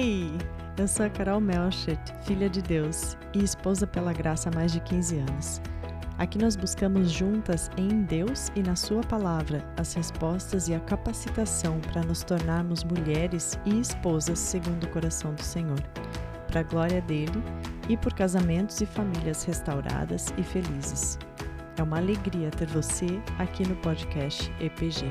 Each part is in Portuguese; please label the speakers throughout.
Speaker 1: Ei! Eu sou a Carol Melchert, filha de Deus e esposa pela graça há mais de 15 anos. Aqui nós buscamos juntas em Deus e na Sua palavra as respostas e a capacitação para nos tornarmos mulheres e esposas segundo o coração do Senhor, para a glória dele e por casamentos e famílias restauradas e felizes. É uma alegria ter você aqui no podcast EPG.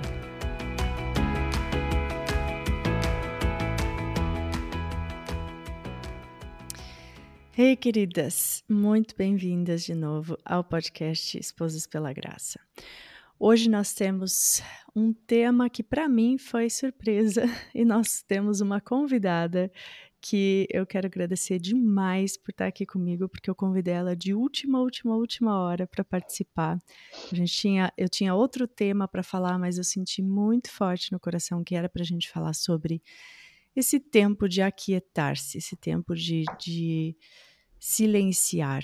Speaker 1: Ei, hey, queridas, muito bem-vindas de novo ao podcast Esposas pela Graça. Hoje nós temos um tema que para mim foi surpresa e nós temos uma convidada que eu quero agradecer demais por estar aqui comigo, porque eu convidei ela de última, última, última hora para participar. A gente tinha, eu tinha outro tema para falar, mas eu senti muito forte no coração que era para a gente falar sobre esse tempo de aquietar-se, esse tempo de, de silenciar.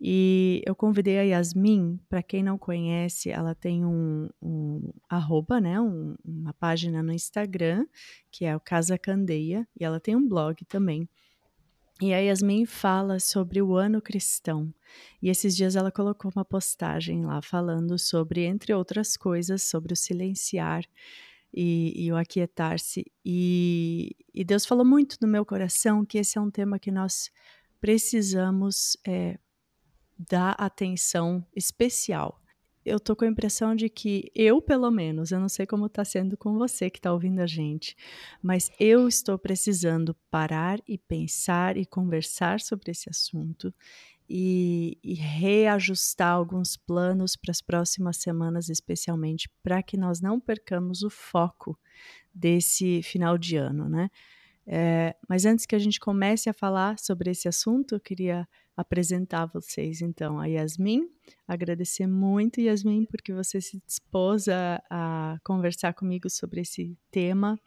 Speaker 1: E eu convidei a Yasmin, para quem não conhece, ela tem um, um arroba, né, um, uma página no Instagram, que é o Casa Candeia, e ela tem um blog também. E a Yasmin fala sobre o ano cristão. E esses dias ela colocou uma postagem lá falando sobre, entre outras coisas, sobre o silenciar e, e o aquietar-se. E, e Deus falou muito no meu coração que esse é um tema que nós precisamos é, dar atenção especial. Eu tô com a impressão de que eu, pelo menos, eu não sei como tá sendo com você que está ouvindo a gente, mas eu estou precisando parar e pensar e conversar sobre esse assunto e, e reajustar alguns planos para as próximas semanas, especialmente para que nós não percamos o foco desse final de ano, né? É, mas antes que a gente comece a falar sobre esse assunto, eu queria apresentar vocês então a Yasmin. Agradecer muito, Yasmin, porque você se dispôs a, a conversar comigo sobre esse tema.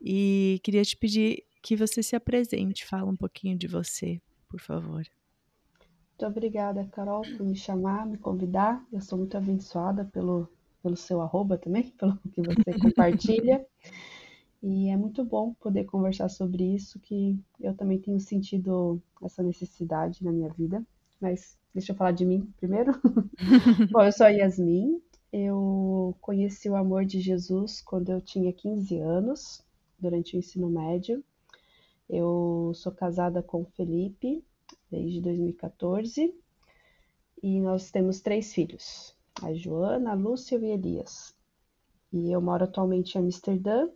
Speaker 1: E queria te pedir que você se apresente, fala um pouquinho de você, por favor.
Speaker 2: Muito obrigada, Carol, por me chamar, me convidar. Eu sou muito abençoada pelo, pelo seu arroba também, pelo que você compartilha. E é muito bom poder conversar sobre isso, que eu também tenho sentido essa necessidade na minha vida. Mas deixa eu falar de mim primeiro. bom, eu sou a Yasmin. Eu conheci o amor de Jesus quando eu tinha 15 anos, durante o ensino médio. Eu sou casada com o Felipe desde 2014 e nós temos três filhos: a Joana, a Lúcia e Elias. E eu moro atualmente em Amsterdã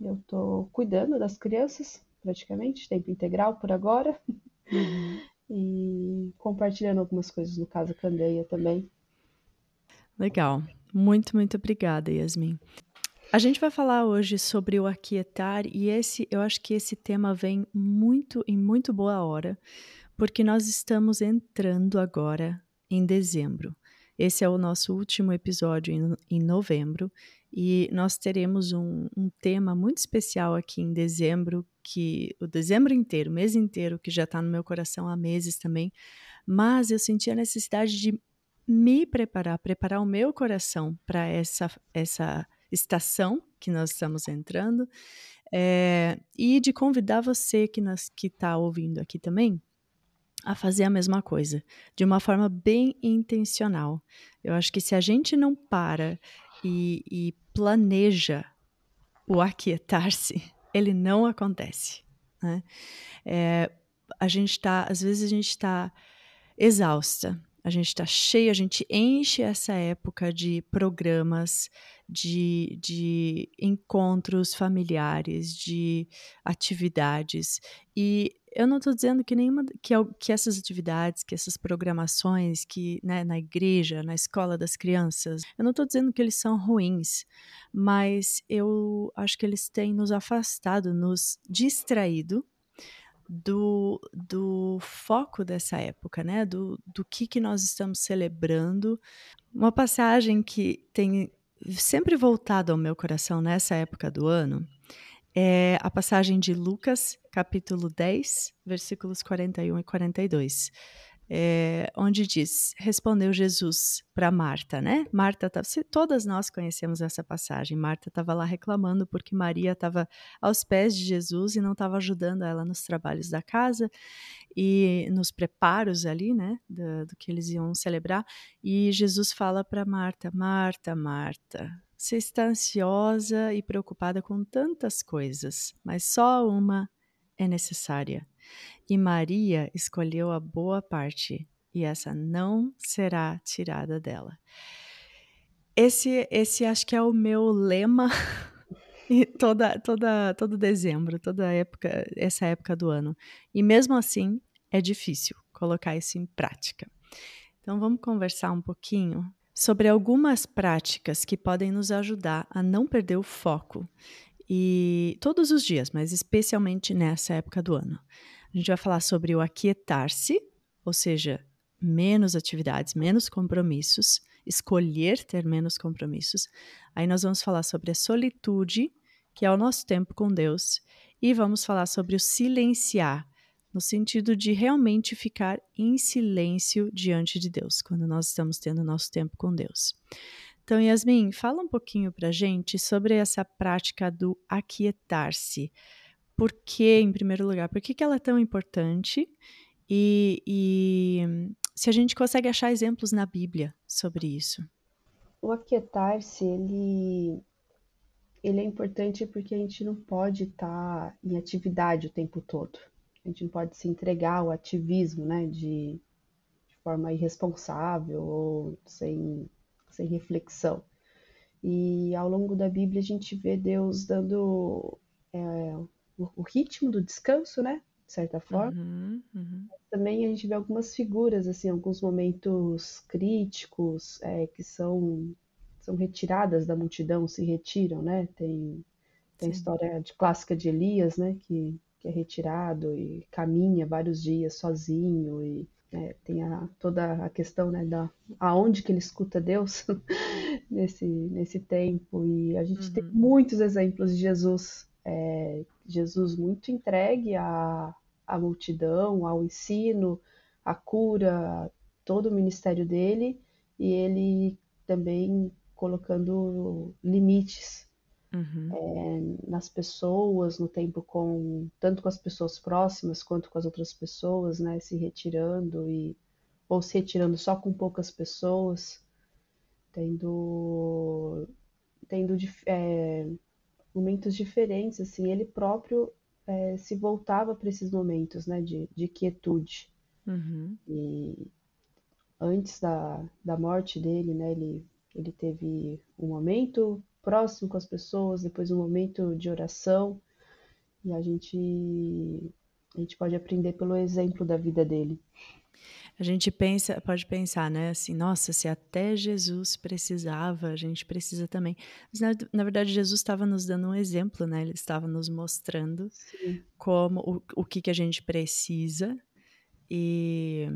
Speaker 2: eu estou cuidando das crianças, praticamente, tempo integral por agora. Uhum. e compartilhando algumas coisas no caso Candeia também.
Speaker 1: Legal. Muito, muito obrigada, Yasmin. A gente vai falar hoje sobre o aquietar e esse, eu acho que esse tema vem muito em muito boa hora, porque nós estamos entrando agora em dezembro. Esse é o nosso último episódio em, em novembro e nós teremos um, um, tema muito especial aqui em dezembro, que o dezembro inteiro, o mês inteiro, que já está no meu coração há meses também. Mas eu senti a necessidade de me preparar, preparar o meu coração para essa, essa estação que nós estamos entrando é, e de convidar você que está ouvindo aqui também a fazer a mesma coisa, de uma forma bem intencional. Eu acho que se a gente não para e, e planeja o aquietar-se, ele não acontece. Né? É, a gente está, às vezes a gente está exausta, a gente está cheia, a gente enche essa época de programas, de, de encontros familiares, de atividades, e eu não estou dizendo que nenhuma que, que essas atividades, que essas programações, que né, na igreja, na escola das crianças, eu não estou dizendo que eles são ruins, mas eu acho que eles têm nos afastado, nos distraído do, do foco dessa época, né? Do, do que, que nós estamos celebrando. Uma passagem que tem sempre voltado ao meu coração nessa época do ano é a passagem de Lucas, capítulo 10, versículos 41 e 42. é, onde diz: Respondeu Jesus para Marta, né? Marta, tá, todas nós conhecemos essa passagem. Marta estava lá reclamando porque Maria estava aos pés de Jesus e não estava ajudando ela nos trabalhos da casa e nos preparos ali, né? Do, do que eles iam celebrar. E Jesus fala para Marta: Marta, Marta, você está ansiosa e preocupada com tantas coisas, mas só uma é necessária. E Maria escolheu a boa parte, e essa não será tirada dela. Esse, esse acho que é o meu lema e toda, toda, todo dezembro, toda época, essa época do ano. E mesmo assim, é difícil colocar isso em prática. Então vamos conversar um pouquinho sobre algumas práticas que podem nos ajudar a não perder o foco e todos os dias, mas especialmente nessa época do ano. A gente vai falar sobre o aquietar-se, ou seja, menos atividades, menos compromissos, escolher ter menos compromissos. Aí nós vamos falar sobre a solitude, que é o nosso tempo com Deus, e vamos falar sobre o silenciar, no sentido de realmente ficar em silêncio diante de Deus, quando nós estamos tendo nosso tempo com Deus. Então, Yasmin, fala um pouquinho para gente sobre essa prática do aquietar-se por que, em primeiro lugar, por que, que ela é tão importante e, e se a gente consegue achar exemplos na Bíblia sobre isso.
Speaker 2: O aquietar-se, ele, ele é importante porque a gente não pode estar tá em atividade o tempo todo. A gente não pode se entregar ao ativismo, né, de, de forma irresponsável ou sem, sem reflexão. E ao longo da Bíblia a gente vê Deus dando é, o, ritmo do descanso, né? De certa forma. Uhum, uhum. Também a gente vê algumas figuras, assim, alguns momentos críticos é, que são, são retiradas da multidão, se retiram, né? Tem, tem a história de, clássica de Elias, né? Que, que é retirado e caminha vários dias sozinho e é, tem a, toda a questão né, da aonde que ele escuta Deus nesse, nesse tempo e a gente uhum. tem muitos exemplos de Jesus é, Jesus muito entregue à, à multidão, ao ensino, à cura, todo o ministério dele, e ele também colocando limites uhum. é, nas pessoas, no tempo com tanto com as pessoas próximas quanto com as outras pessoas, né, se retirando e ou se retirando só com poucas pessoas, tendo tendo é, momentos diferentes, assim, ele próprio é, se voltava para esses momentos, né, de, de quietude. Uhum. E antes da, da morte dele, né, ele, ele teve um momento próximo com as pessoas, depois um momento de oração, e a gente, a gente pode aprender pelo exemplo da vida dele
Speaker 1: a gente pensa, pode pensar, né, assim, nossa, se até Jesus precisava, a gente precisa também. Mas na, na verdade Jesus estava nos dando um exemplo, né? Ele estava nos mostrando Sim. como o, o que que a gente precisa. E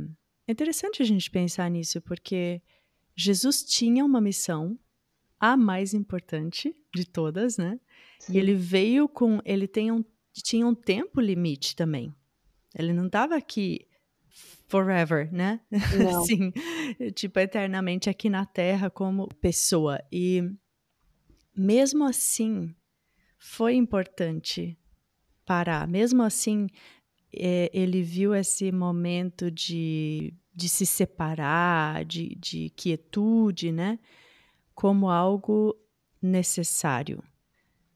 Speaker 1: é interessante a gente pensar nisso, porque Jesus tinha uma missão, a mais importante de todas, né? Sim. E ele veio com, ele tem um, tinha um tempo limite também. Ele não estava aqui forever, né? Não. Sim, tipo, eternamente aqui na Terra como pessoa. E mesmo assim, foi importante parar. Mesmo assim, é, ele viu esse momento de, de se separar, de, de quietude, né? Como algo necessário.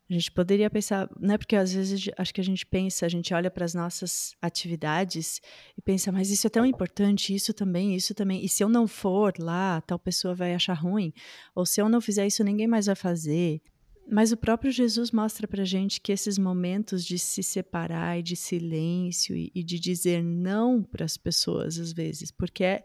Speaker 1: A gente poderia pensar, né? Porque às vezes acho que a gente pensa, a gente olha para as nossas atividades e pensa, mas isso é tão importante, isso também, isso também. E se eu não for lá, tal pessoa vai achar ruim. Ou se eu não fizer isso, ninguém mais vai fazer. Mas o próprio Jesus mostra para gente que esses momentos de se separar e de silêncio e, e de dizer não para as pessoas às vezes, porque é,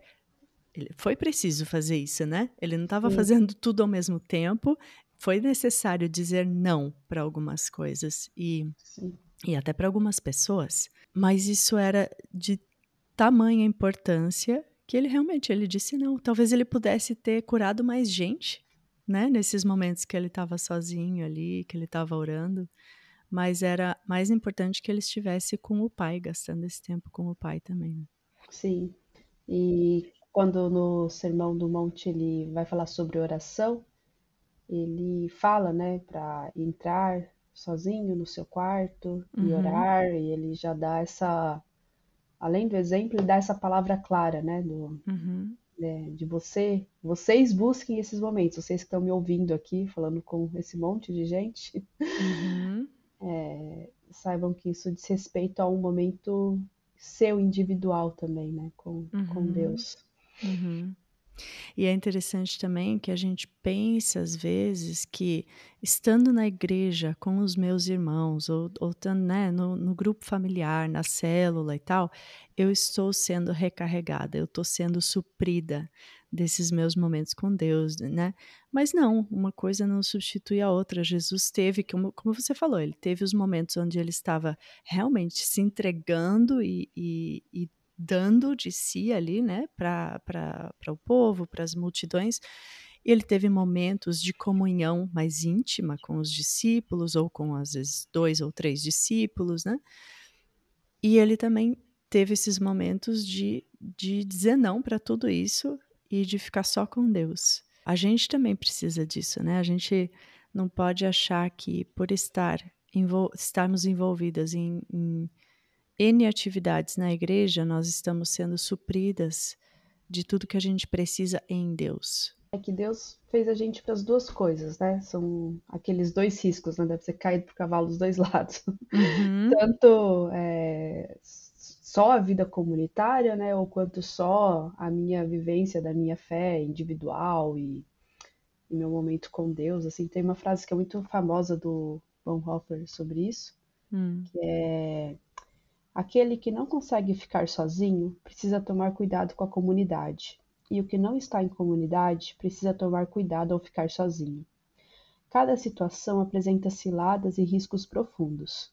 Speaker 1: foi preciso fazer isso, né? Ele não estava fazendo tudo ao mesmo tempo, foi necessário dizer não para algumas coisas e, e até para algumas pessoas, mas isso era de tamanha importância que ele realmente ele disse não. Talvez ele pudesse ter curado mais gente, né? Nesses momentos que ele estava sozinho ali, que ele estava orando, mas era mais importante que ele estivesse com o pai, gastando esse tempo com o pai também. Né?
Speaker 2: Sim. E quando no Sermão do Monte ele vai falar sobre oração, ele fala, né, para entrar sozinho no seu quarto e
Speaker 1: Uhum.
Speaker 2: orar, e ele já dá essa, além do exemplo, ele dá essa palavra clara, né, do,
Speaker 1: Uhum.
Speaker 2: né, de você, vocês busquem esses momentos, vocês que estão me ouvindo aqui, falando com esse monte de gente,
Speaker 1: Uhum.
Speaker 2: saibam que isso diz respeito a um momento seu individual também, né, com, com
Speaker 1: Uhum.
Speaker 2: Deus.
Speaker 1: Uhum. E é interessante também que a gente pensa às vezes que estando na igreja com os meus irmãos ou, ou né, no, no grupo familiar, na célula e tal, eu estou sendo recarregada, eu estou sendo suprida desses meus momentos com Deus, né? Mas não, uma coisa não substitui a outra. Jesus teve, como, como você falou, ele teve os momentos onde ele estava realmente se entregando e, e, e dando de si ali, né, para o povo, para as multidões. Ele teve momentos de comunhão mais íntima com os discípulos, ou com às vezes dois ou três discípulos, né? E ele também teve esses momentos de, de dizer não para tudo isso e de ficar só com Deus. A gente também precisa disso, né? A gente não pode achar que por estar envol estarmos envolvidas em, em N atividades na igreja, nós estamos sendo supridas de tudo que a gente precisa em Deus.
Speaker 2: É que Deus fez a gente para as duas coisas, né? São aqueles dois riscos, né? Deve ser caído pro cavalo dos dois lados.
Speaker 1: Uhum.
Speaker 2: Tanto é, só a vida comunitária, né? Ou quanto só a minha vivência da minha fé individual e, e meu momento com Deus. Assim, tem uma frase que é muito famosa do Bonhoeffer sobre isso,
Speaker 1: Hum.
Speaker 2: que é Aquele que não consegue ficar sozinho precisa tomar cuidado com a comunidade, e o que não está em comunidade precisa tomar cuidado ao ficar sozinho. Cada situação apresenta ciladas e riscos profundos.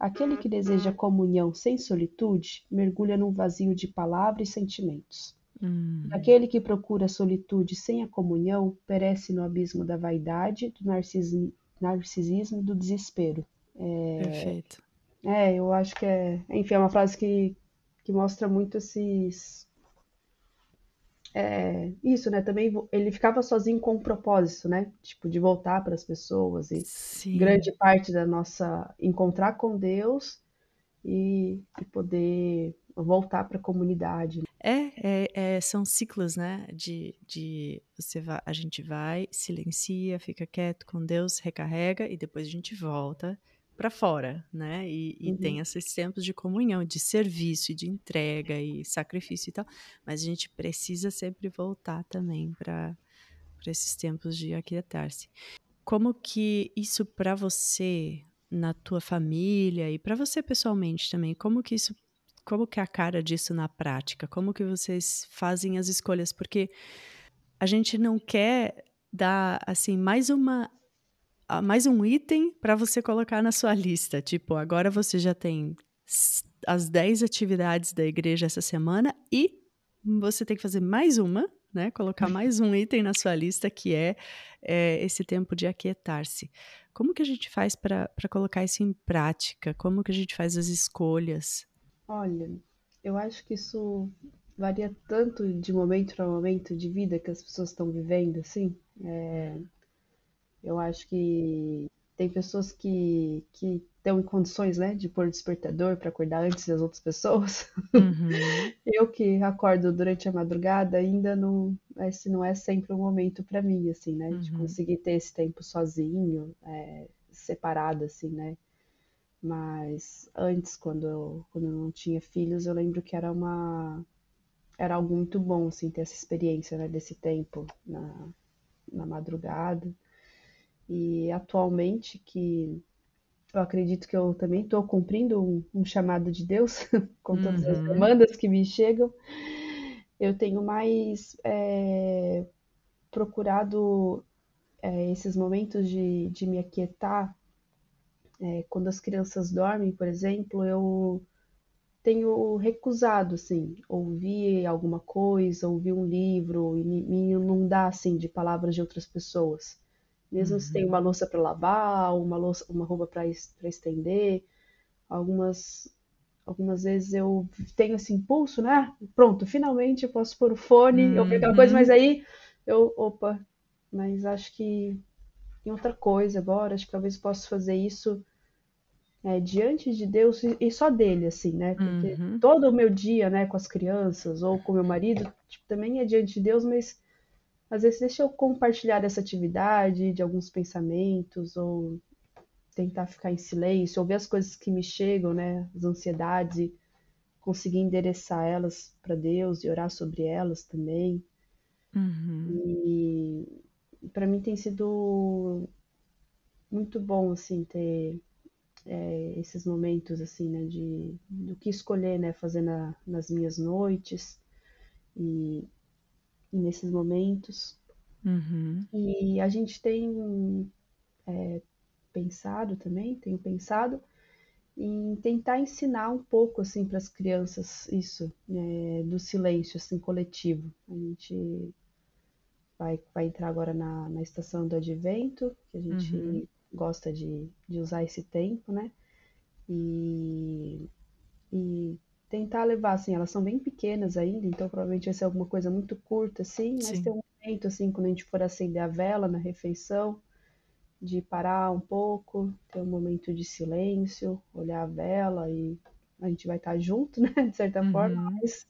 Speaker 2: Aquele que deseja comunhão sem solitude mergulha num vazio de palavra e sentimentos.
Speaker 1: Hum.
Speaker 2: Aquele que procura solitude sem a comunhão perece no abismo da vaidade, do narcisi- narcisismo e do desespero.
Speaker 1: Perfeito.
Speaker 2: É, eu acho que é. Enfim, é uma frase que, que mostra muito esses. É, isso, né? Também vo- ele ficava sozinho com um propósito, né? Tipo, de voltar para as pessoas e
Speaker 1: Sim.
Speaker 2: grande parte da nossa. encontrar com Deus e, e poder voltar para a comunidade. né?
Speaker 1: É, é, é, são ciclos, né? De, de você vai, a gente vai, silencia, fica quieto com Deus, recarrega e depois a gente volta para fora, né? E, e
Speaker 2: Uhum.
Speaker 1: tem esses tempos de comunhão, de serviço, e de entrega e sacrifício e tal. Mas a gente precisa sempre voltar também para esses tempos de aquietar-se. Como que isso para você, na tua família e para você pessoalmente também, como que isso, como que é a cara disso na prática? Como que vocês fazem as escolhas? Porque a gente não quer dar assim mais uma mais um item para você colocar na sua lista. Tipo, agora você já tem as 10 atividades da igreja essa semana e você tem que fazer mais uma, né? Colocar mais um item na sua lista que é, é, esse tempo de aquietar-se. Como que a gente faz para colocar isso em prática? Como que a gente faz as escolhas?
Speaker 2: Olha, eu acho que isso varia tanto de momento para momento de vida que as pessoas estão vivendo, assim. É, eu acho que tem pessoas que, que estão em condições, né, de pôr despertador para acordar antes das outras pessoas.
Speaker 1: Uhum,
Speaker 2: Eu que acordo durante a madrugada ainda não, esse não é sempre um momento para mim, assim, né, de
Speaker 1: Uhum.
Speaker 2: conseguir ter esse tempo sozinho, é, separado, assim, né. Mas antes, quando eu, quando eu não tinha filhos, eu lembro que era uma, era algo muito bom, assim, ter essa experiência, né, desse tempo na, na madrugada. E atualmente que eu acredito que eu também estou cumprindo um, um chamado de Deus com todas as
Speaker 1: uhum,
Speaker 2: demandas que me chegam, eu tenho mais é, procurado é, esses momentos de, de me aquietar. É, quando as crianças dormem, por exemplo, eu tenho recusado, assim, ouvir alguma coisa, ouvir um livro e me, me inundar, assim, de palavras de outras pessoas. Mesmo se tem
Speaker 1: uhum,
Speaker 2: uma louça para lavar, uma louça, uma roupa para estender, algumas, algumas vezes eu tenho esse impulso, né? Pronto, finalmente eu posso pôr o fone, uhum. eu pego aquela coisa, mas aí eu, opa, mas acho que em outra coisa agora, acho que talvez possa fazer isso é, diante de Deus e só dele, assim, né? Porque uhum. todo o meu dia, né, com as crianças ou com meu marido, tipo, também é diante de Deus, mas às vezes deixa eu compartilhar dessa atividade, de alguns pensamentos, ou tentar ficar em silêncio, ou ver as coisas que me chegam, né, as ansiedades, e conseguir endereçar elas para Deus e orar sobre elas também. Uhum. E para mim tem sido muito bom, assim, ter é, esses momentos assim, né, de do que escolher, né, fazer na, nas minhas noites e, e nesses momentos. Uhum. E a gente tem é, pensado também, tenho pensado em tentar ensinar um pouco assim para as crianças isso né, do silêncio assim coletivo. A gente vai, vai entrar agora na, na estação do advento, que a gente uhum gosta de, de usar esse tempo, né? E, e tentar levar, assim, elas são bem pequenas ainda, então provavelmente vai ser alguma coisa muito curta, assim, mas Sim. ter um momento, assim, quando a gente for acender a vela na refeição, de parar um pouco, ter um momento de silêncio, olhar a vela e a gente vai estar junto, né, de certa uhum. forma, mas,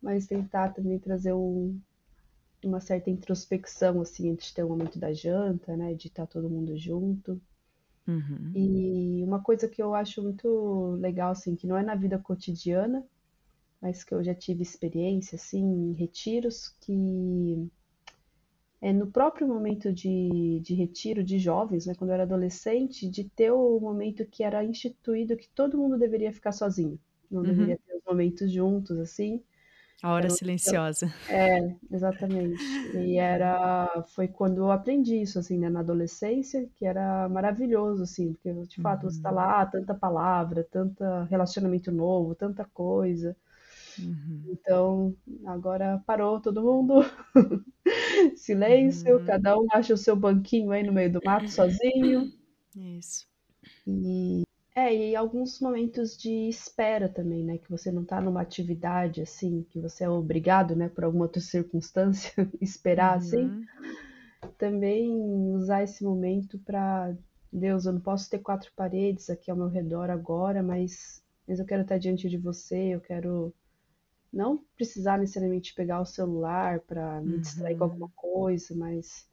Speaker 2: mas tentar também trazer um, uma certa introspecção, assim, antes de ter o momento da janta, né? De estar todo mundo junto. Uhum. E uma coisa que eu acho muito legal, assim, que não é na vida cotidiana, mas que eu já tive experiência, assim, em retiros, que é no próprio momento de, de retiro de jovens, né, quando eu era adolescente, de ter o momento que era instituído que todo mundo deveria ficar sozinho, não uhum. deveria ter os momentos juntos, assim,
Speaker 1: a hora silenciosa.
Speaker 2: É, exatamente. E era, foi quando eu aprendi isso, assim, né, na adolescência, que era maravilhoso, assim, porque, de fato, uhum. você tá uhum. lá, tanta palavra, tanto relacionamento novo, tanta coisa. Uhum. Então, agora parou todo mundo. Silêncio, uhum. cada um acha o seu banquinho aí no meio do mato sozinho.
Speaker 1: Isso.
Speaker 2: E é, e alguns momentos de espera também, né? Que você não está numa atividade assim, que você é obrigado, né, por alguma outra circunstância, esperar assim. uhum. Também usar esse momento para Deus, eu não posso ter quatro paredes aqui ao meu redor agora, mas, mas eu quero estar diante de você, eu quero não precisar necessariamente pegar o celular para me distrair com alguma uhum. coisa, mas,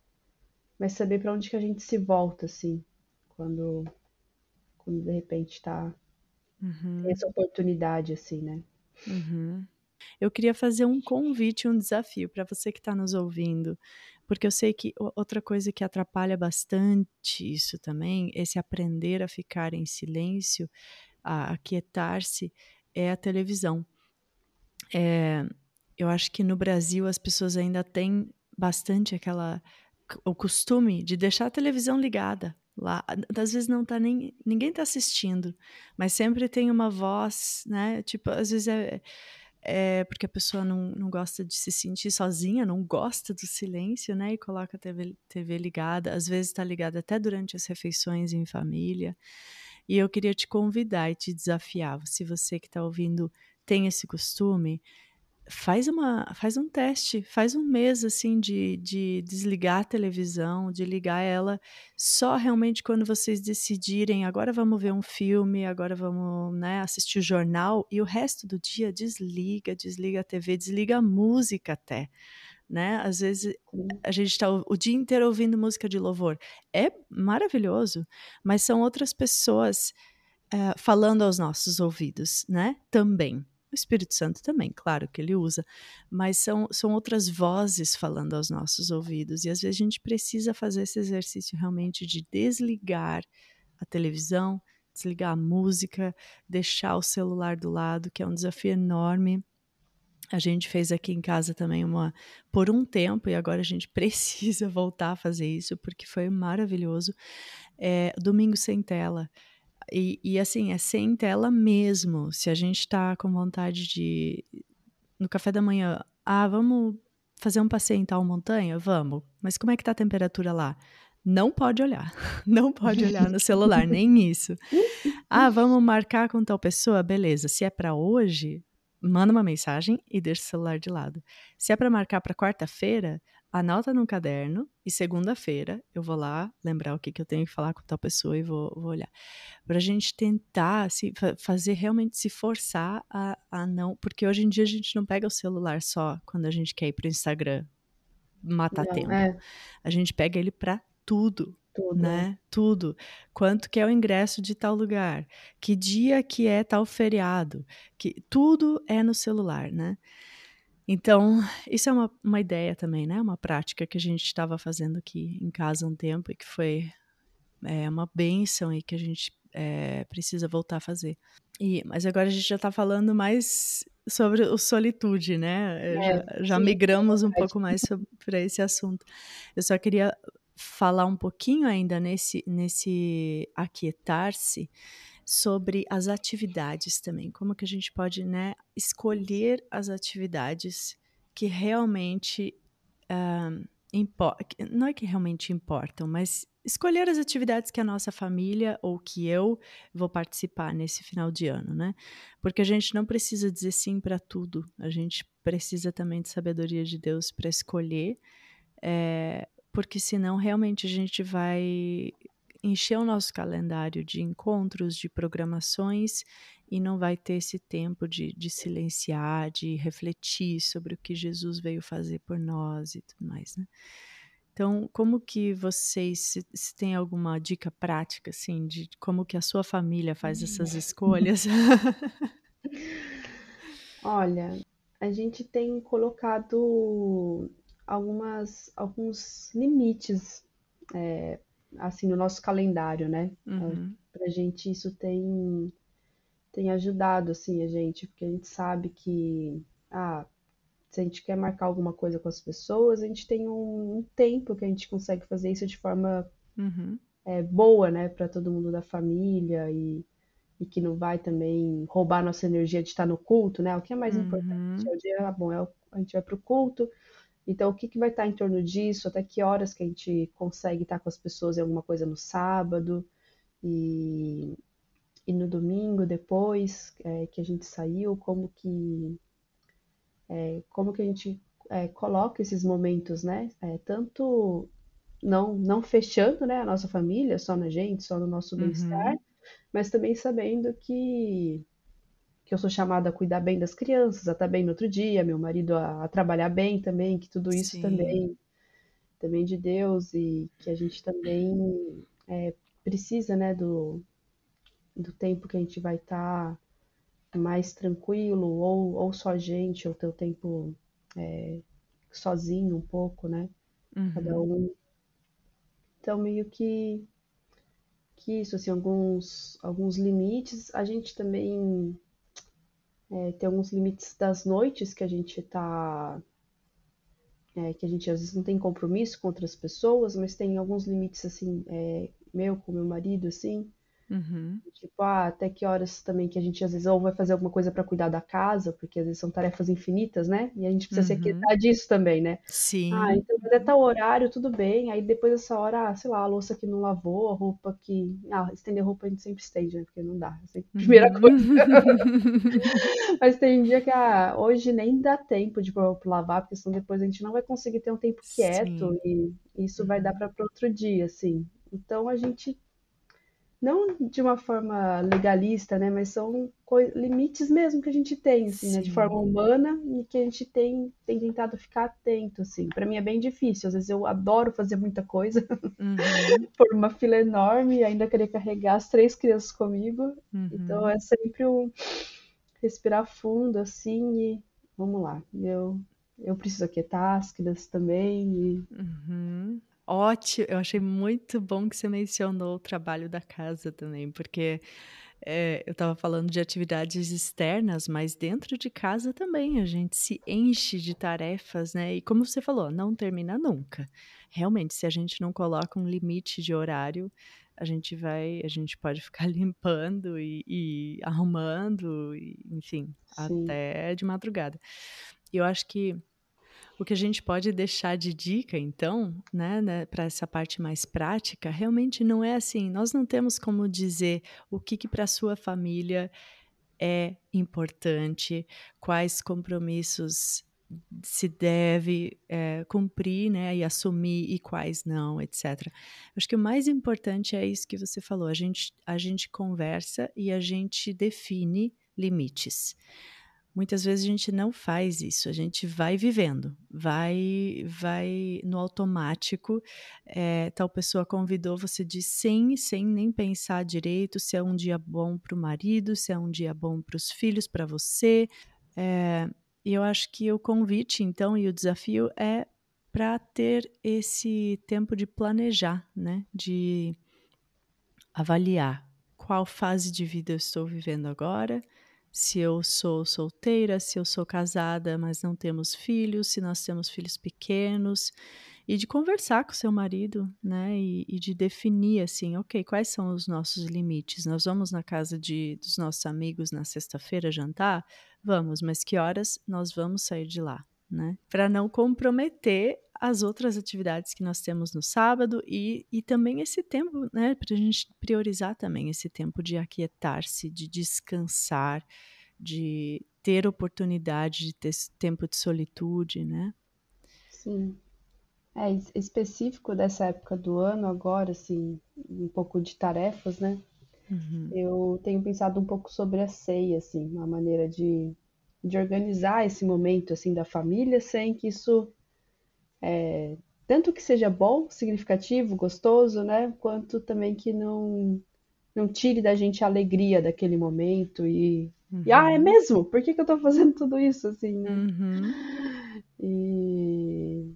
Speaker 2: mas saber para onde que a gente se volta, assim, quando quando de repente está uhum. essa oportunidade assim, né?
Speaker 1: Uhum. Eu queria fazer um convite, um desafio para você que está nos ouvindo, porque eu sei que outra coisa que atrapalha bastante isso também, esse aprender a ficar em silêncio, a aquietar-se, é a televisão. É, eu acho que no Brasil as pessoas ainda têm bastante aquela o costume de deixar a televisão ligada lá. Às vezes não tá nem. ninguém tá assistindo, mas sempre tem uma voz, né? Tipo, às vezes é, é porque a pessoa não, não gosta de se sentir sozinha, não gosta do silêncio, né? E coloca a TV, TV ligada, às vezes está ligada até durante as refeições em família. E eu queria te convidar e te desafiar, se você que está ouvindo tem esse costume, faz uma faz um teste, faz um mês assim de, de desligar a televisão, de ligar ela só realmente quando vocês decidirem, agora vamos ver um filme, agora vamos né, assistir o jornal e o resto do dia desliga, desliga a TV, desliga a música até. Né? Às vezes a gente está o, o dia inteiro ouvindo música de louvor. É maravilhoso, mas são outras pessoas uh, falando aos nossos ouvidos, né? Também. O Espírito Santo também, claro que ele usa, mas são, são outras vozes falando aos nossos ouvidos. E às vezes a gente precisa fazer esse exercício realmente de desligar a televisão, desligar a música, deixar o celular do lado, que é um desafio enorme. A gente fez aqui em casa também uma por um tempo e agora a gente precisa voltar a fazer isso porque foi maravilhoso. É, domingo sem tela. E, e, assim, é sem tela mesmo. Se a gente tá com vontade de. No café da manhã, ah, vamos fazer um passeio em tal montanha? Vamos. Mas como é que tá a temperatura lá? não pode olhar. Não pode olhar no celular, nem isso. Ah, vamos marcar com tal pessoa? Beleza. Se é para hoje, manda uma mensagem e deixa o celular de lado. Se é para marcar para quarta-feira, anota num caderno e segunda-feira eu vou lá lembrar o que, que eu tenho que falar com tal pessoa e vou, vou olhar. Para a gente tentar se, fazer realmente se forçar a, a não. Porque hoje em dia a gente não pega o celular só quando a gente quer ir para o Instagram matar não, tempo. É. A gente pega ele para tudo. Tudo. Né? Tudo. Quanto que é o ingresso de tal lugar? Que dia que é tal feriado? Que tudo é no celular, né? Então, isso é uma, uma ideia também, né? Uma prática que a gente estava fazendo aqui em casa um tempo e que foi é, uma benção e que a gente é, precisa voltar a fazer. E, mas agora a gente já está falando mais sobre o solitude, né? É, já, já migramos um pouco mais para esse assunto. Eu só queria falar um pouquinho ainda nesse, nesse aquietar-se sobre as atividades também, como que a gente pode né, escolher as atividades que realmente uh, não é que realmente importam, mas escolher as atividades que a nossa família ou que eu vou participar nesse final de ano, né? Porque a gente não precisa dizer sim para tudo, a gente precisa também de sabedoria de Deus para escolher, é, porque senão realmente a gente vai encher o nosso calendário de encontros, de programações e não vai ter esse tempo de, de silenciar, de refletir sobre o que Jesus veio fazer por nós e tudo mais, né? Então, como que vocês, se, se tem alguma dica prática, assim, de como que a sua família faz essas escolhas?
Speaker 2: Olha, a gente tem colocado algumas, alguns limites é, assim no nosso calendário, né? Uhum. Pra gente isso tem tem ajudado assim a gente, porque a gente sabe que ah, se a gente quer marcar alguma coisa com as pessoas, a gente tem um, um tempo que a gente consegue fazer isso de forma uhum. é, boa, né, para todo mundo da família e, e que não vai também roubar nossa energia de estar no culto, né? O que é mais uhum. importante é o dia, ah, bom, é o, a gente vai para o culto, então, o que, que vai estar em torno disso? Até que horas que a gente consegue estar com as pessoas em alguma coisa no sábado e, e no domingo depois é, que a gente saiu, como que é, como que a gente é, coloca esses momentos, né? É, tanto não não fechando, né, a nossa família só na gente, só no nosso uhum. bem-estar, mas também sabendo que que eu sou chamada a cuidar bem das crianças, a estar bem no outro dia, meu marido a, a trabalhar bem também, que tudo isso Sim. também também de Deus e que a gente também é, precisa, né, do, do tempo que a gente vai estar mais tranquilo ou, ou só a gente, ou ter o tempo é, sozinho um pouco, né, uhum. cada um. Então, meio que que isso, assim, alguns, alguns limites. A gente também é, tem alguns limites das noites que a gente tá. É, que a gente às vezes não tem compromisso com outras pessoas, mas tem alguns limites assim, é, meu com meu marido, assim, Uhum. Tipo, ah, até que horas também que a gente às vezes ou vai fazer alguma coisa para cuidar da casa, porque às vezes são tarefas infinitas, né? E a gente precisa uhum. se aquietar disso também, né?
Speaker 1: Sim.
Speaker 2: Ah, então até tal horário, tudo bem. Aí depois dessa hora, ah, sei lá, a louça que não lavou, a roupa que. Ah, estender roupa a gente sempre estende, né? Porque não dá. É primeira uhum. coisa. Mas tem dia que ah, hoje nem dá tempo de lavar, porque senão depois a gente não vai conseguir ter um tempo quieto Sim. e isso vai dar para outro dia, assim. Então a gente não de uma forma legalista, né, mas são limites mesmo que a gente tem, assim, né, de forma humana e que a gente tem, tem tentado ficar atento, assim. Para mim é bem difícil, às vezes eu adoro fazer muita coisa uhum. por uma fila enorme e ainda querer carregar as três crianças comigo. Uhum. Então é sempre um respirar fundo, assim, e vamos lá, eu, eu preciso aquietar as crianças também e...
Speaker 1: Uhum ótimo, eu achei muito bom que você mencionou o trabalho da casa também, porque é, eu estava falando de atividades externas, mas dentro de casa também a gente se enche de tarefas, né? E como você falou, não termina nunca. Realmente, se a gente não coloca um limite de horário, a gente vai, a gente pode ficar limpando e, e arrumando, e, enfim, Sim. até de madrugada. E eu acho que o que a gente pode deixar de dica, então, né, né para essa parte mais prática, realmente não é assim. Nós não temos como dizer o que, que para sua família é importante, quais compromissos se deve é, cumprir, né, e assumir e quais não, etc. Acho que o mais importante é isso que você falou. A gente a gente conversa e a gente define limites. Muitas vezes a gente não faz isso, a gente vai vivendo, vai vai no automático. É, tal pessoa convidou, você diz sim, sem nem pensar direito se é um dia bom para o marido, se é um dia bom para os filhos, para você. É, e eu acho que o convite, então, e o desafio é para ter esse tempo de planejar, né? De avaliar qual fase de vida eu estou vivendo agora, se eu sou solteira, se eu sou casada, mas não temos filhos, se nós temos filhos pequenos, e de conversar com seu marido, né? E, e, de definir assim, ok, quais são os nossos limites? Nós vamos na casa de, dos nossos amigos na sexta-feira jantar? Vamos, mas que horas nós vamos sair de lá, né? Para não comprometer as outras atividades que nós temos no sábado e, e também esse tempo, né? Para a gente priorizar também esse tempo de aquietar-se, de descansar, de ter oportunidade de ter tempo de solitude, né?
Speaker 2: Sim. É específico dessa época do ano agora, assim, um pouco de tarefas, né?
Speaker 1: Uhum.
Speaker 2: Eu tenho pensado um pouco sobre a ceia, assim, uma maneira de, de organizar esse momento, assim, da família, sem que isso, é, tanto que seja bom, significativo, gostoso, né? Quanto também que não, não tire da gente a alegria daquele momento e, uhum. e ah, é mesmo? Por que, que eu tô fazendo tudo isso, assim, né?
Speaker 1: Uhum.
Speaker 2: E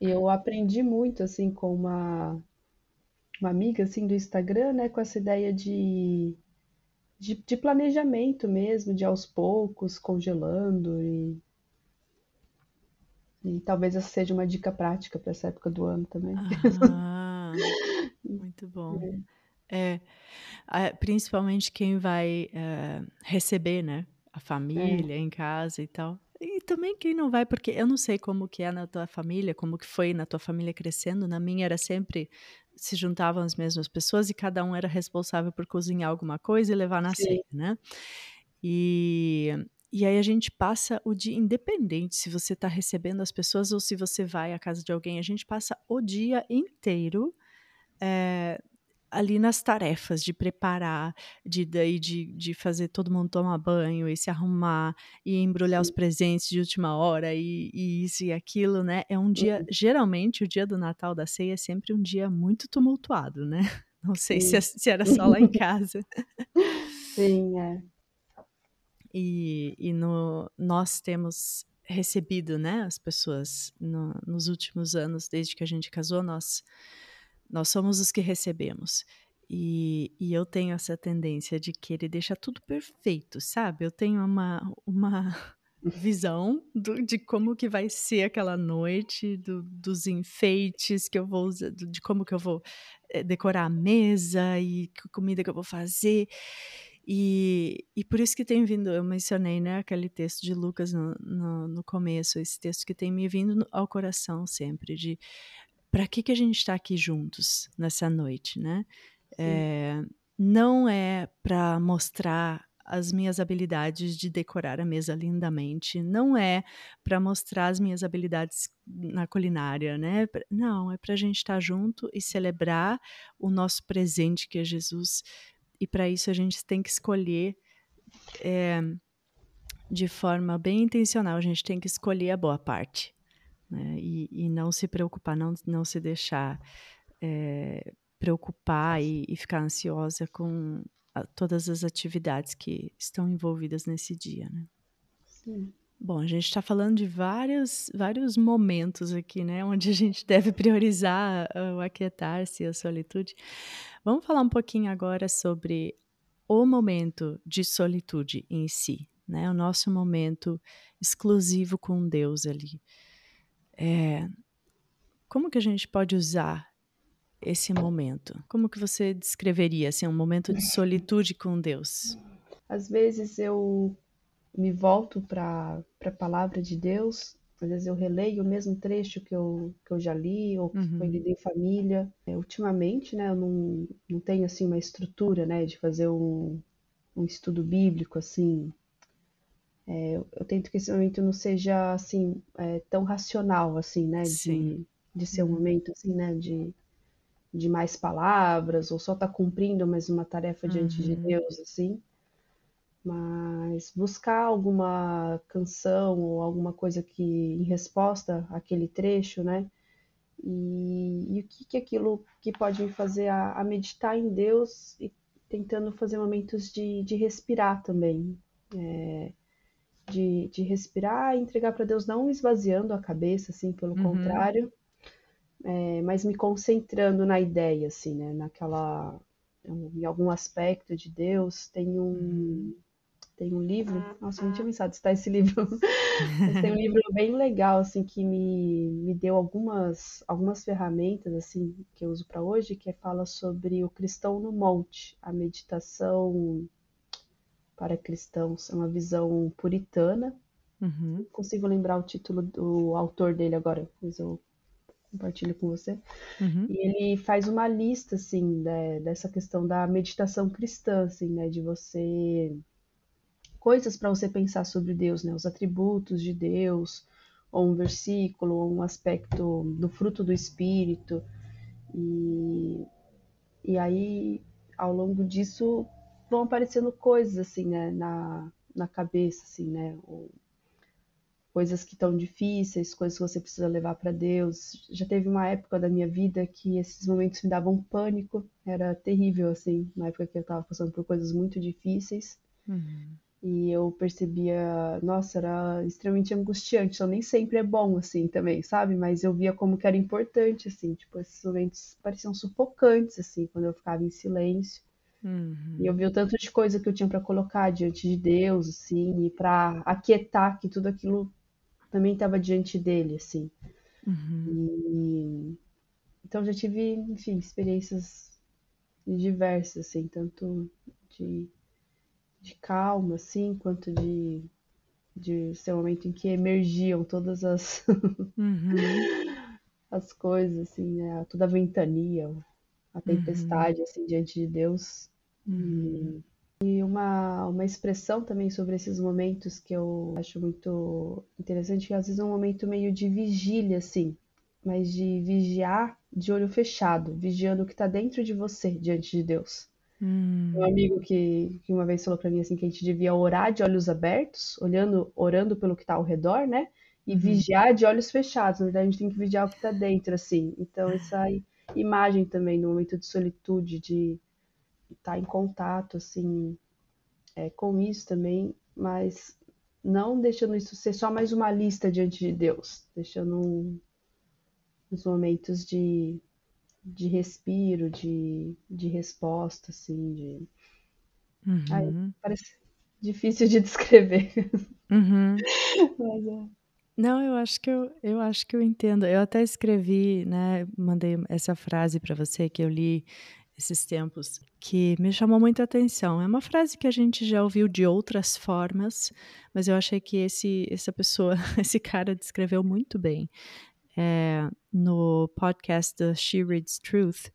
Speaker 2: eu aprendi muito assim com uma uma amiga assim do Instagram, né, com essa ideia de, de, de planejamento mesmo, de aos poucos congelando e e talvez essa seja uma dica prática para essa época do ano também.
Speaker 1: Ah, muito bom. É. é, principalmente quem vai é, receber, né, a família é. em casa e tal. E também quem não vai, porque eu não sei como que é na tua família, como que foi na tua família crescendo. Na minha era sempre se juntavam as mesmas pessoas e cada um era responsável por cozinhar alguma coisa e levar na Sim. ceia, né? E, e aí a gente passa o dia independente se você está recebendo as pessoas ou se você vai à casa de alguém, a gente passa o dia inteiro é, ali nas tarefas de preparar, de de, de fazer todo mundo tomar banho e se arrumar e embrulhar os presentes de última hora e, e, isso e aquilo, né? É um dia, uhum. geralmente o dia do Natal da ceia é sempre um dia muito tumultuado, né? Não sei se, se, era só lá em casa.
Speaker 2: Sim, é.
Speaker 1: E, e no, nós temos recebido, né, as pessoas no, nos últimos anos, desde que a gente casou, nós nós somos os que recebemos. E, e, eu tenho essa tendência de querer deixar tudo perfeito, sabe? Eu tenho uma, uma visão do, de como que vai ser aquela noite, do, dos enfeites que eu vou usar, de como que eu vou é, decorar a mesa e que comida que eu vou fazer. E, e por isso que tem vindo, eu mencionei né, aquele texto de Lucas no, no, no começo, esse texto que tem me vindo ao coração sempre, de para que, que a gente está aqui juntos nessa noite, né? É, não é para mostrar as minhas habilidades de decorar a mesa lindamente, não é para mostrar as minhas habilidades na culinária, né? Não, é para a gente estar tá junto e celebrar o nosso presente que é Jesus. E para isso a gente tem que escolher é, de forma bem intencional, a gente tem que escolher a boa parte né? E, e, não se preocupar, não, não se deixar é, preocupar e, e, ficar ansiosa com a, todas as atividades que estão envolvidas nesse dia, né?
Speaker 2: Sim.
Speaker 1: Bom, a gente está falando de vários, vários momentos aqui, né? Onde a gente deve priorizar o aquietar-se, a solitude. Vamos falar um pouquinho agora sobre o momento de solitude em si, né? O nosso momento exclusivo com Deus ali. É, como que a gente pode usar esse momento? Como que você descreveria assim, um momento de solitude com Deus?
Speaker 2: Às vezes eu me volto para a palavra de Deus às vezes eu releio o mesmo trecho que eu, que eu já li ou que uhum. foi lido em família. É, ultimamente, né, eu não, não tenho assim uma estrutura, né, de fazer um, um estudo bíblico assim. É, eu, eu, tento que esse momento não seja assim é, tão racional assim, né, de, de ser um uhum. momento assim, né, de de mais palavras ou só estar tá cumprindo mais uma tarefa diante uhum. de Deus assim mas buscar alguma canção ou alguma coisa que em resposta àquele trecho, né? E, e o que, que aquilo que pode me fazer a, a, meditar em Deus e tentando fazer momentos de, de respirar também. É, de, de respirar e entregar para Deus, não esvaziando a cabeça, assim, pelo uhum. contrário, é, mas me concentrando na ideia, assim, né? Naquela. Em algum aspecto de Deus, tem um, uhum tem um livro, nossa, eu não tinha pensado em citar esse livro, mas tem um livro bem legal, assim, que me, me deu algumas, algumas ferramentas, assim, que eu uso para hoje, que fala sobre o cristão no monte, a meditação para cristãos, é uma visão puritana, uhum. não consigo lembrar o título do autor dele agora, mas eu compartilho com você. Uhum. E ele faz uma lista, assim, né, dessa questão da meditação cristã, assim, né, de você coisas para você pensar sobre Deus, né? Os atributos de Deus, ou um versículo, ou um aspecto do fruto do Espírito. E, e aí, ao longo disso, vão aparecendo coisas assim, né? Na, na cabeça, assim, né? Ou, coisas que estão difíceis, coisas que você precisa levar para Deus. Já teve uma época da minha vida que esses momentos me davam pânico, era terrível, assim, na época que eu estava passando por coisas muito difíceis. Uhum. E eu percebia, nossa, era extremamente angustiante. Então nem sempre é bom, assim, também, sabe? Mas eu via como que era importante, assim. Tipo, esses momentos pareciam sufocantes, assim, quando eu ficava em silêncio. Uhum. E eu vi o tanto de coisa que eu tinha para colocar diante de Deus, assim, e para aquietar que tudo aquilo também estava diante dele, assim. Uhum. E... Então já tive, enfim, experiências diversas, assim, tanto de de calma, assim, quanto de, de ser um momento em que emergiam todas as, uhum. as coisas, assim, né? toda a ventania, a tempestade, uhum. assim, diante de Deus. Uhum. E, uma, uma expressão também sobre esses momentos que eu acho muito interessante, que às vezes é um momento meio de vigília, assim, mas de vigiar de olho fechado, vigiando o que está dentro de você diante de Deus. Hum. Um amigo que, que uma vez falou para mim assim que a gente devia orar de olhos abertos, olhando, orando pelo que está ao redor, né? E uhum. vigiar de olhos fechados. Na verdade, a gente tem que vigiar o que está dentro, assim. Então, essa imagem também no momento de solitude, de estar tá em contato, assim, é, com isso também, mas não deixando isso ser só mais uma lista diante de Deus, deixando um, uns momentos de de respiro, de, de resposta, assim, de. Uhum. Ai, parece difícil de descrever. Uhum.
Speaker 1: Mas é. Não, eu acho que eu, eu acho que eu entendo. Eu até escrevi, né, mandei essa frase para você que eu li esses tempos, que me chamou muita atenção. É uma frase que a gente já ouviu de outras formas, mas eu achei que esse essa pessoa, esse cara descreveu muito bem é, no podcast da She Reads Truth,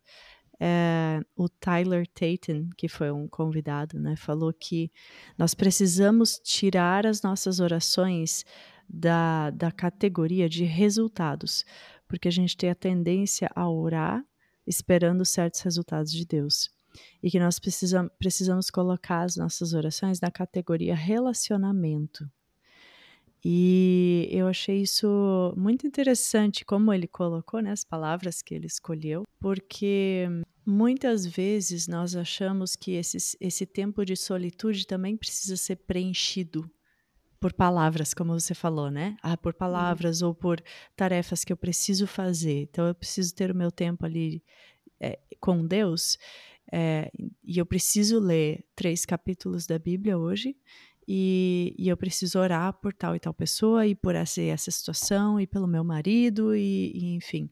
Speaker 1: é, o Tyler Tatum, que foi um convidado, né, falou que nós precisamos tirar as nossas orações da, da categoria de resultados, porque a gente tem a tendência a orar esperando certos resultados de Deus. E que nós precisamos, precisamos colocar as nossas orações na categoria relacionamento. E eu achei isso muito interessante, como ele colocou, né, as palavras que ele escolheu, porque muitas vezes nós achamos que esse, esse tempo de solitude também precisa ser preenchido por palavras, como você falou, né? Ah, por palavras uhum. ou por tarefas que eu preciso fazer. Então eu preciso ter o meu tempo ali é, com Deus. É, e eu preciso ler três capítulos da Bíblia hoje e, e, eu preciso orar por tal e tal pessoa e por essa, essa situação e pelo meu marido e, e enfim.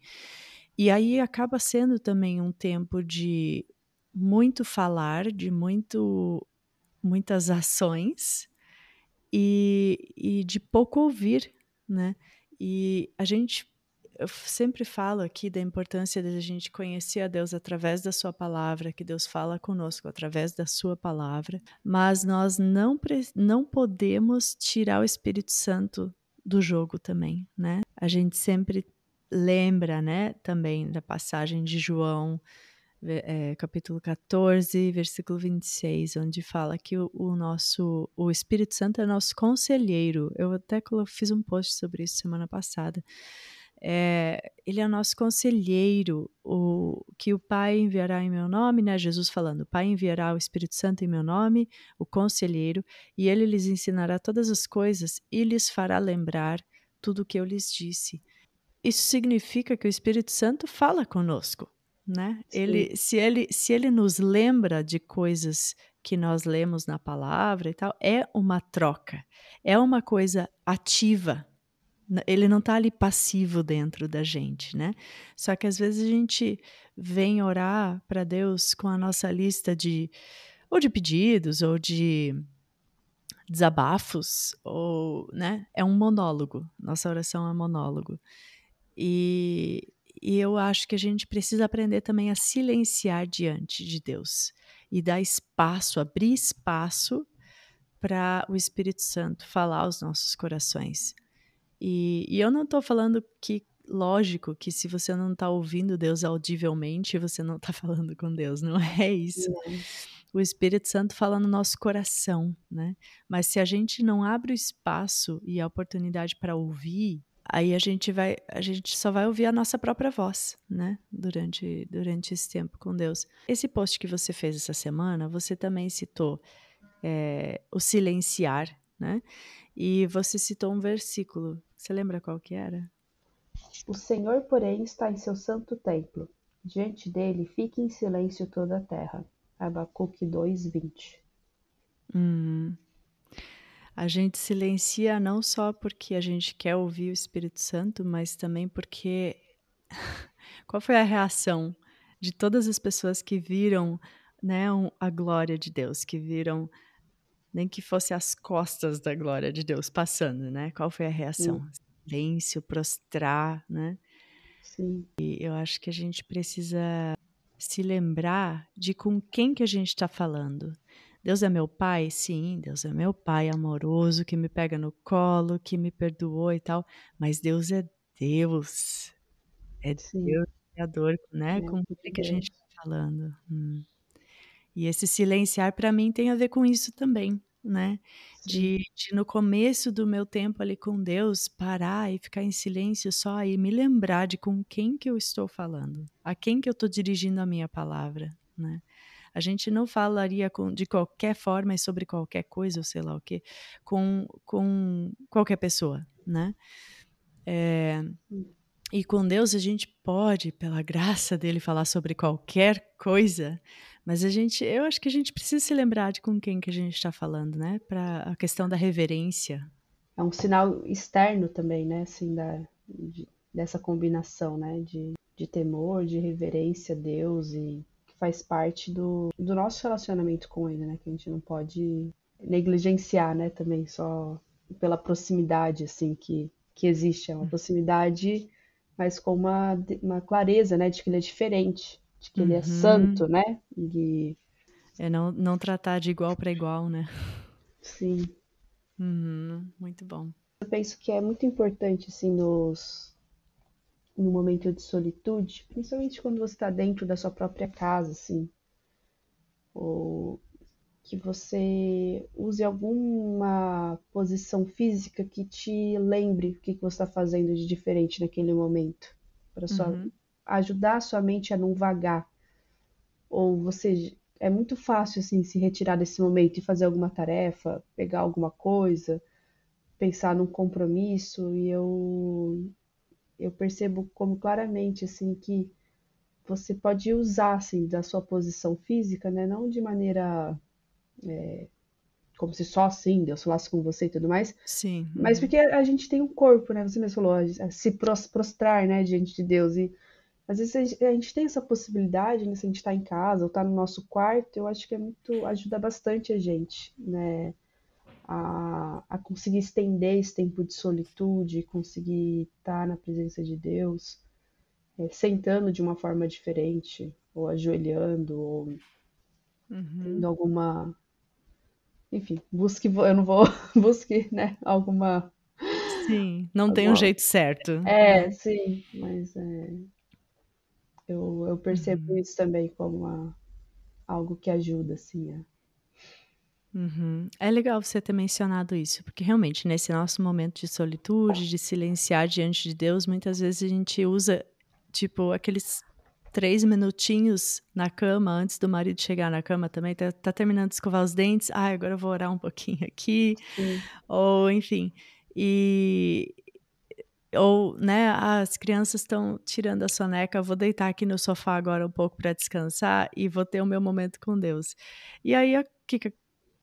Speaker 1: E aí acaba sendo também um tempo de muito falar, de muito muitas ações e, e de pouco ouvir, né? E a gente eu sempre falo aqui da importância de a gente conhecer a Deus através da Sua palavra, que Deus fala conosco através da Sua palavra, mas nós não, não podemos tirar o Espírito Santo do jogo também, né? A gente sempre lembra, né, também da passagem de João, é, capítulo 14, versículo 26, onde fala que o, o, nosso, o Espírito Santo é nosso conselheiro. Eu até fiz um post sobre isso semana passada é, ele é nosso conselheiro, o que o Pai enviará em meu nome, né? Jesus falando, o Pai enviará o Espírito Santo em meu nome, o conselheiro, e ele lhes ensinará todas as coisas e lhes fará lembrar tudo o que eu lhes disse. Isso significa que o Espírito Santo fala conosco, né? Ele, se ele, se ele nos lembra de coisas que nós lemos na palavra e tal, é uma troca, é uma coisa ativa, ele não está ali passivo dentro da gente, né? Só que às vezes a gente vem orar para Deus com a nossa lista de ou de pedidos ou de desabafos ou, né? É um monólogo. Nossa oração é monólogo. E, e eu acho que a gente precisa aprender também a silenciar diante de Deus e dar espaço, abrir espaço para o Espírito Santo falar aos nossos corações. E, e eu não estou falando que, lógico, que se você não está ouvindo Deus audivelmente, você não está falando com Deus, não é isso. Não. O Espírito Santo fala no nosso coração, né? Mas se a gente não abre o espaço e a oportunidade para ouvir, aí a gente vai, a gente só vai ouvir a nossa própria voz, né? Durante, durante esse tempo com Deus. Esse post que você fez essa semana, você também citou é, o silenciar, né? E você citou um versículo você lembra qual que era?
Speaker 2: O Senhor, porém, está em seu santo templo. Diante dele fique em silêncio toda a terra. Abacuque 2:20.
Speaker 1: Hum. A gente silencia não só porque a gente quer ouvir o Espírito Santo, mas também porque qual foi a reação de todas as pessoas que viram, né, a glória de Deus, que viram nem que fosse as costas da glória de Deus passando, né? Qual foi a reação? Sim. Silêncio, prostrar, né?
Speaker 2: Sim.
Speaker 1: E eu acho que a gente precisa se lembrar de com quem que a gente está falando. Deus é meu pai? Sim, Deus é meu pai amoroso, que me pega no colo, que me perdoou e tal. Mas Deus é Deus. É Sim. Deus criador, né? É com quem que a gente está falando. Hum. E esse silenciar para mim tem a ver com isso também, né? De, de, no começo do meu tempo ali com Deus parar e ficar em silêncio só e me lembrar de com quem que eu estou falando, a quem que eu estou dirigindo a minha palavra, né? A gente não falaria com, de qualquer forma e sobre qualquer coisa, ou sei lá o que, com, com qualquer pessoa, né? É, e com Deus a gente pode, pela graça dele, falar sobre qualquer coisa, mas a gente, eu acho que a gente precisa se lembrar de com quem que a gente está falando, né? Para a questão da reverência.
Speaker 2: É um sinal externo também, né? Assim, da, de, dessa combinação, né? De, de temor, de reverência a Deus e que faz parte do, do nosso relacionamento com Ele, né? Que a gente não pode negligenciar, né? Também só pela proximidade, assim, que, que existe. É uma proximidade, mas com uma, uma clareza, né? De que Ele é diferente de que ele é uhum. santo, né? E...
Speaker 1: É não, não tratar de igual para igual, né?
Speaker 2: Sim.
Speaker 1: Uhum. Muito bom.
Speaker 2: Eu penso que é muito importante, assim, nos, no momento de solitude, principalmente quando você está dentro da sua própria casa, assim, ou que você use alguma posição física que te lembre o que, que você está fazendo de diferente naquele momento, para uhum ajudar a sua mente a não vagar. Ou você é muito fácil assim se retirar desse momento e fazer alguma tarefa, pegar alguma coisa, pensar num compromisso e eu eu percebo como claramente assim que você pode usar assim da sua posição física, né, não de maneira é, como se só assim Deus falasse com você e tudo mais.
Speaker 1: Sim.
Speaker 2: Mas uhum. porque a gente tem um corpo, né? Você mesmo falou, se prostrar, né, diante de Deus e às vezes a gente tem essa possibilidade, né? Se a gente está em casa ou está no nosso quarto, eu acho que é muito ajuda bastante a gente, né? a, a conseguir estender esse tempo de solitude, conseguir estar na presença de Deus, é, sentando de uma forma diferente, ou ajoelhando, ou uhum. tendo alguma. Enfim, busque, eu não vou, busque, né, alguma.
Speaker 1: Sim, não alguma... tem um jeito certo.
Speaker 2: É, sim, mas é, eu, eu percebo uhum. isso também como uma, algo que ajuda, assim, a...
Speaker 1: Uhum. É legal você ter mencionado isso, porque realmente nesse nosso momento de solitude, de silenciar diante de Deus, muitas vezes a gente usa, tipo, aqueles três minutinhos na cama antes do marido chegar na cama também, tá, tá terminando de escovar os dentes, ah, agora eu vou orar um pouquinho aqui, Sim. ou enfim. E, ou, né, as crianças estão tirando a soneca, vou deitar aqui no sofá agora um pouco para descansar e vou ter o meu momento com Deus. E aí, o que, que a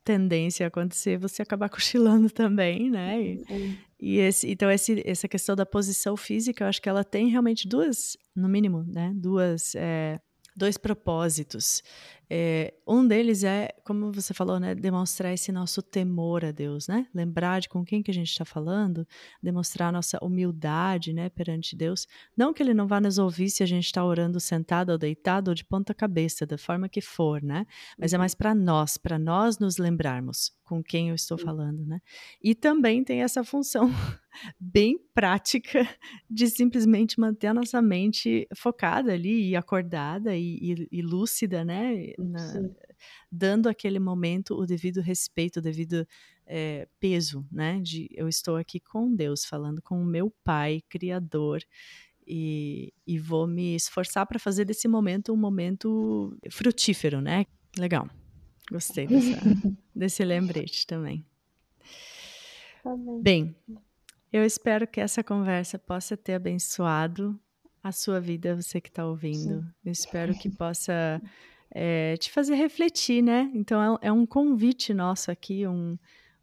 Speaker 1: tendência a acontecer? Você acabar cochilando também, né? E, uhum. E esse, então, esse, essa questão da posição física, eu acho que ela tem realmente duas, no mínimo, né, duas, é, dois propósitos. É, um deles é, como você falou, né, demonstrar esse nosso temor a Deus, né? Lembrar de com quem que a gente está falando, demonstrar nossa humildade, né, perante Deus. Não que Ele não vá nos ouvir se a gente está orando sentado ou deitado ou de ponta cabeça, da forma que for, né? Mas é mais para nós, para nós nos lembrarmos com quem eu estou falando, né? E também tem essa função bem prática de simplesmente manter a nossa mente focada ali e acordada e, e, e lúcida, né? Na, dando aquele momento o devido respeito, o devido é, peso, né? De eu estou aqui com Deus, falando com o meu Pai, Criador, e, e vou me esforçar para fazer desse momento um momento frutífero, né? Legal. Gostei dessa, desse lembrete também. Tá bem, eu espero que essa conversa possa ter abençoado a sua vida, você que está ouvindo. Sim. Eu espero que possa é, te fazer refletir, né? Então é, é, um convite nosso aqui, um,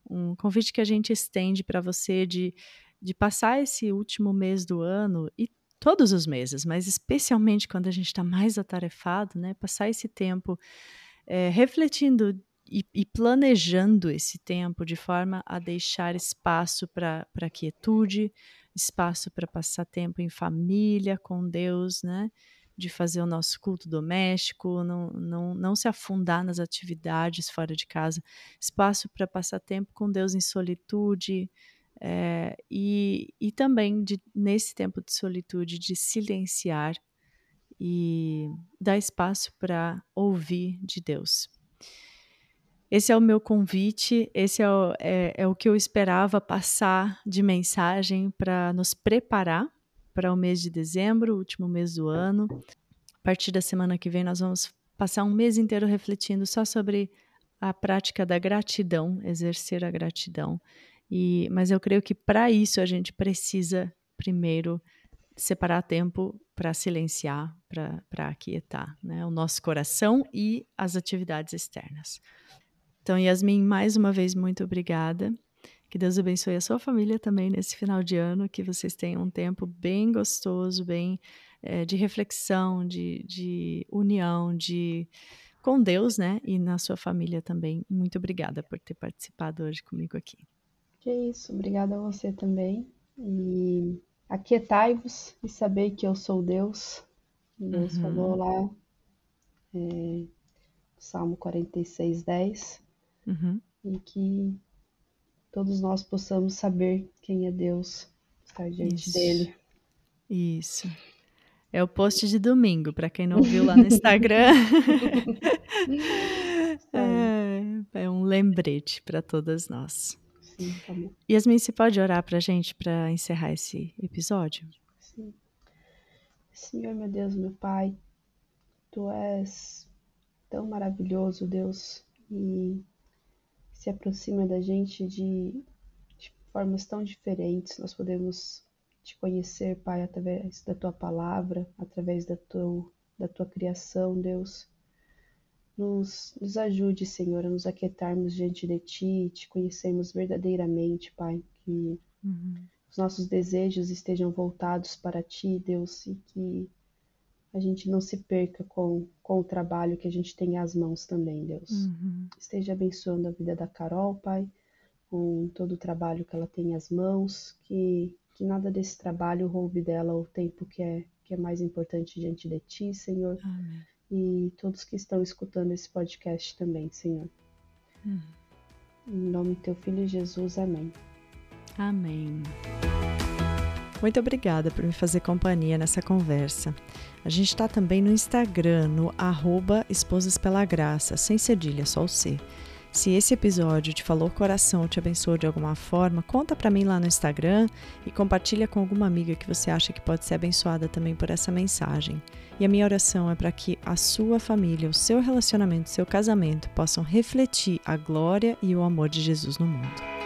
Speaker 1: um convite que a gente estende para você de, de passar esse último mês do ano e todos os meses, mas especialmente quando a gente está mais atarefado, né? Passar esse tempo é, refletindo e, e, planejando esse tempo de forma a deixar espaço para quietude, espaço para passar tempo em família, com Deus, né? De fazer o nosso culto doméstico, não, não, não se afundar nas atividades fora de casa, espaço para passar tempo com Deus em solitude, é, e, e também de, nesse tempo de solitude, de silenciar e dar espaço para ouvir de Deus. Esse é o meu convite, esse é o, é, é o que eu esperava passar de mensagem para nos preparar para o mês de dezembro, último mês do ano. A partir da semana que vem, nós vamos passar um mês inteiro refletindo só sobre a prática da gratidão, exercer a gratidão. E, mas eu creio que para isso a gente precisa primeiro separar tempo para silenciar, para aquietar né, o nosso coração e as atividades externas. Então, Yasmin, mais uma vez, muito obrigada. Que Deus abençoe a sua família também nesse final de ano, que vocês tenham um tempo bem gostoso, bem é, de reflexão, de, de união, de com Deus, né? E na sua família também. Muito obrigada por ter participado hoje comigo aqui.
Speaker 2: Que isso, obrigada a você também. E aquietai-vos e sabei que eu sou Deus. Deus uhum. falou lá, é, Salmo 46, 10. Uhum. E que todos nós possamos saber quem é Deus, estar diante Isso. dele.
Speaker 1: Isso. É o post de domingo, para quem não viu lá no Instagram. é, é, um lembrete para todas nós. Sim, tá bom. Yasmin, você pode orar para a gente para encerrar esse episódio? Sim.
Speaker 2: Senhor, meu Deus, meu Pai, Tu és tão maravilhoso, Deus, e se aproxima da gente de, de formas tão diferentes. Nós podemos te conhecer, Pai, através da tua palavra, através da tua, da tua criação, Deus. Nos, nos ajude, Senhor, a nos aquietarmos diante de Ti, te conhecermos verdadeiramente, Pai, que uhum. os nossos desejos estejam voltados para Ti, Deus, e que a gente não se perca com, com o trabalho que a gente tem às mãos também, Deus. Uhum. Esteja abençoando a vida da Carol, Pai, com todo o trabalho que ela tem às mãos, que, que nada desse trabalho roube dela o tempo que é, que é mais importante diante de Ti, Senhor.
Speaker 1: Amém.
Speaker 2: E todos que estão escutando esse podcast também, Senhor.
Speaker 1: Hum.
Speaker 2: Em nome do Teu Filho Jesus, amém.
Speaker 1: Amém. Muito obrigada por me fazer companhia nessa conversa. A gente está também no Instagram, no arroba Esposas Pela Graça, sem cedilha, só o C. Se esse episódio te falou coração, te abençoou de alguma forma, conta para mim lá no Instagram e compartilha com alguma amiga que você acha que pode ser abençoada também por essa mensagem. E a minha oração é para que a sua família, o seu relacionamento, o seu casamento possam refletir a glória e o amor de Jesus no mundo.